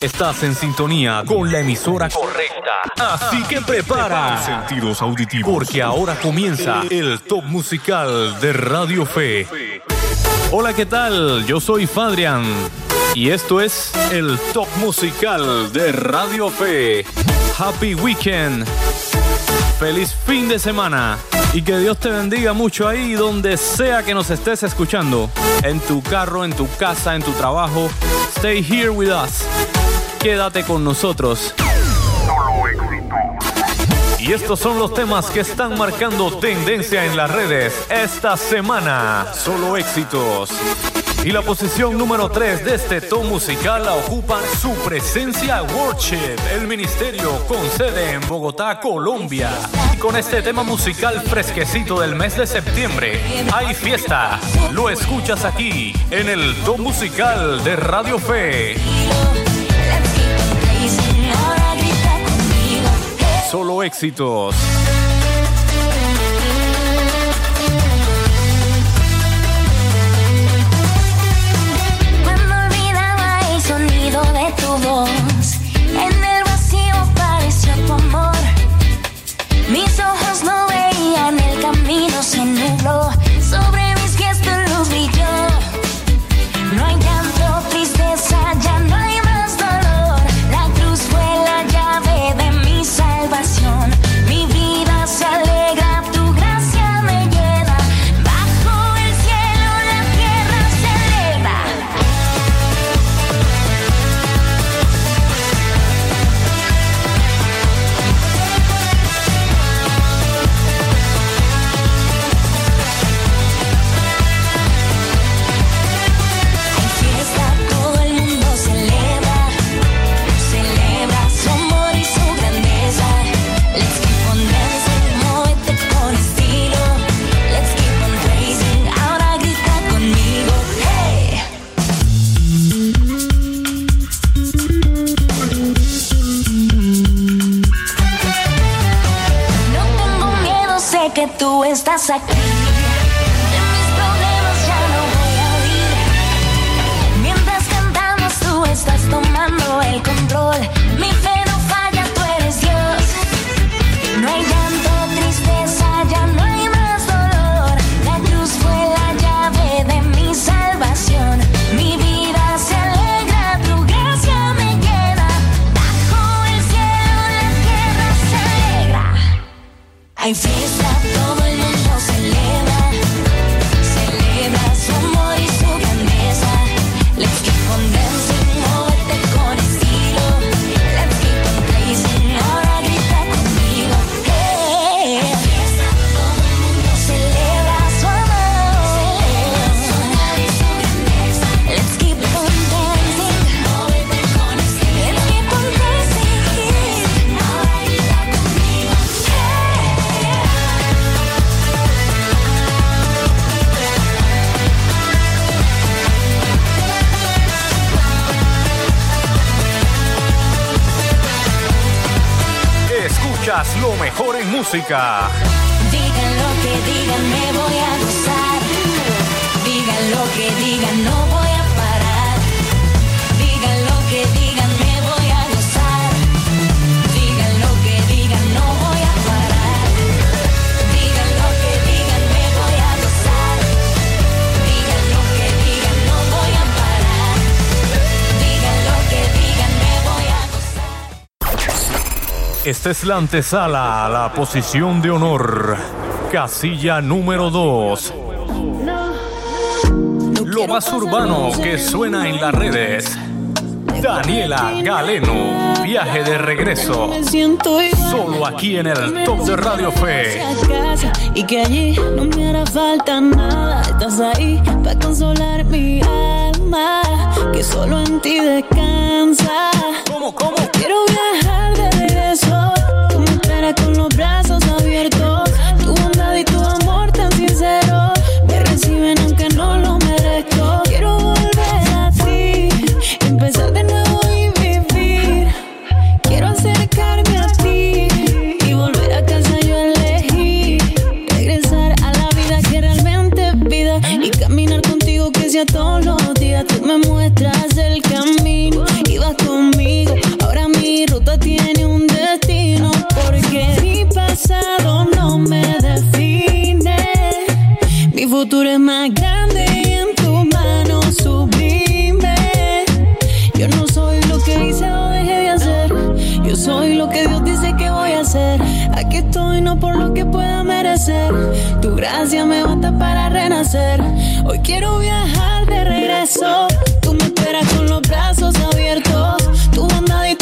Estás en sintonía con la emisora correcta. Así que prepara sentidos auditivos. porque ahora comienza el top musical de Radio Fe. Hola, ¿qué tal? Yo soy Fadrian y esto es el top musical de Radio Fe. Happy Weekend. Feliz fin de semana y que Dios te bendiga mucho ahí donde sea que nos estés escuchando. En tu carro, en tu casa, en tu trabajo. Stay here with us. Quédate con nosotros. Y estos son los temas que están marcando tendencia en las redes esta semana. Solo éxitos. Y la posición número 3 de este top musical la ocupan su presencia Worship, el ministerio con sede en Bogotá, Colombia. Y con este tema musical fresquecito del mes de septiembre, hay fiesta. Lo escuchas aquí en el top musical de Radio Fe. Solo éxitos. Estás aquí. De mis problemas ya no voy a huir. Mientras cantamos tú estás tomando el control. Mi fe no falla, tú eres Dios. No hay llanto, tristeza, ya no hay más dolor. La cruz fue la llave de mi salvación. Mi vida se alegra, tu gracia me llena. Bajo el cielo la tierra se alegra. Hay fiesta, todo Escuchas lo mejor en música. Digan lo que digan, me voy a gozar. Digan lo que digan, no voy Esta es la antesala a la posición de honor. Casilla número 2. Lo más urbano que suena en las redes. Daniela Galeno, viaje de regreso. Me siento igual Solo aquí en el Top de Radio Fe. y que allí no me hará falta nada. Estás ahí para consolar mi alma, que solo en ti descansa. ¿Cómo, cómo? Quiero viajar de y no por lo que pueda merecer. Tu gracia me basta para renacer. Hoy quiero viajar de regreso. Tú me esperas con los brazos abiertos. Tu banda de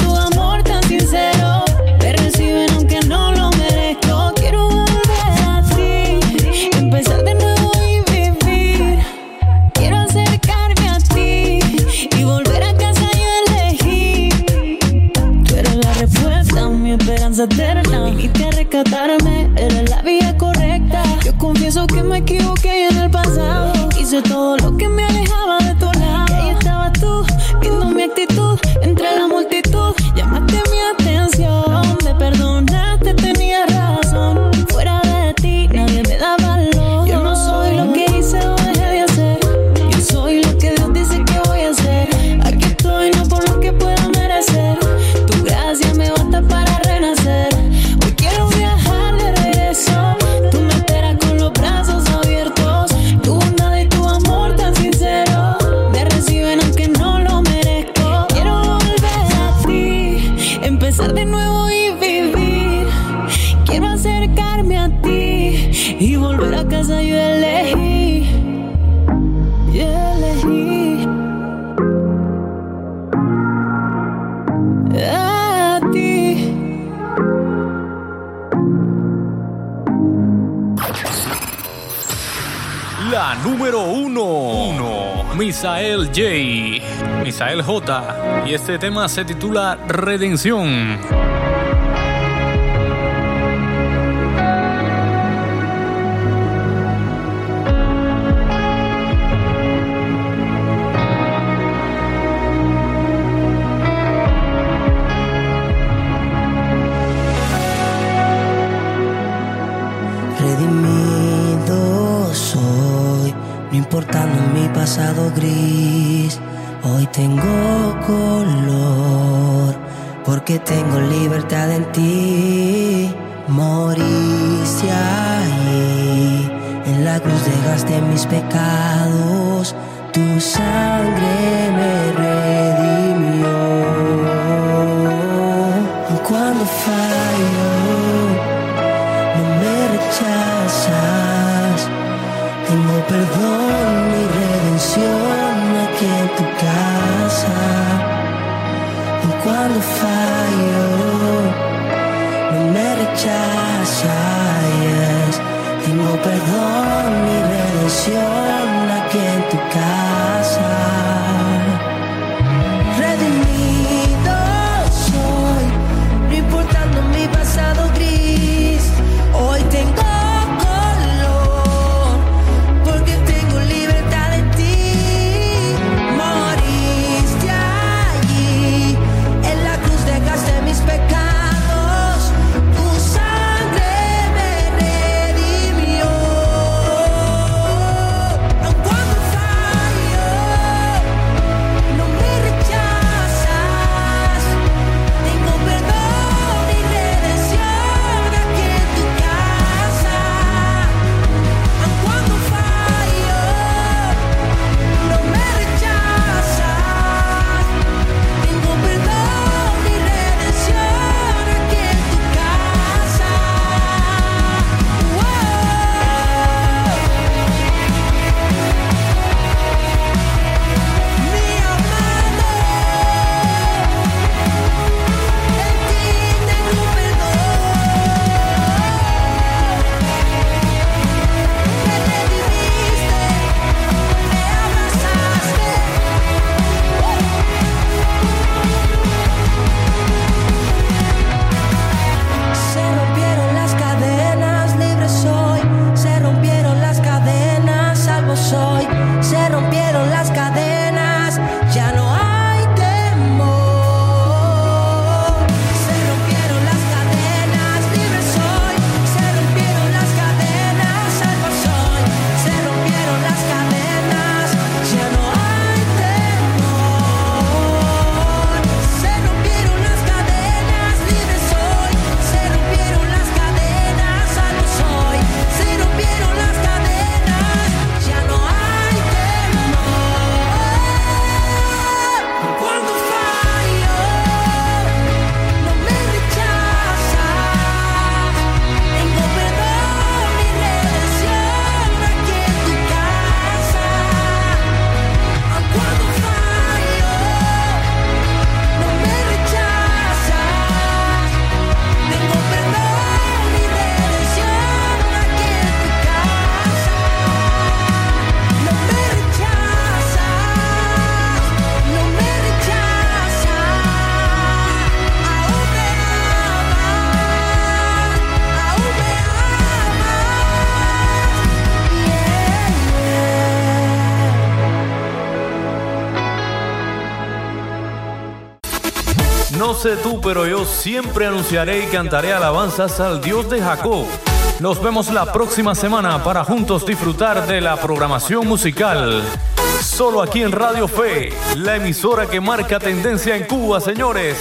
La número uno. uno. Misael J. Misael J. Y este tema se titula Redención. gris, hoy tengo color, porque tengo libertad en ti. Moriste ahí, en la cruz dejaste mis pecados, tu sangre me redimió. Cuando fallo, no me rechazas. Tengo perdón y redención aquí en tu casa. Y cuando fallo, no me rechazas. Tengo perdón y No sé tú, pero yo siempre anunciaré y cantaré alabanzas al Dios de Jacob. Nos vemos la próxima semana para juntos disfrutar de la programación musical. Solo aquí en Radio Fe, la emisora que marca tendencia en Cuba, señores.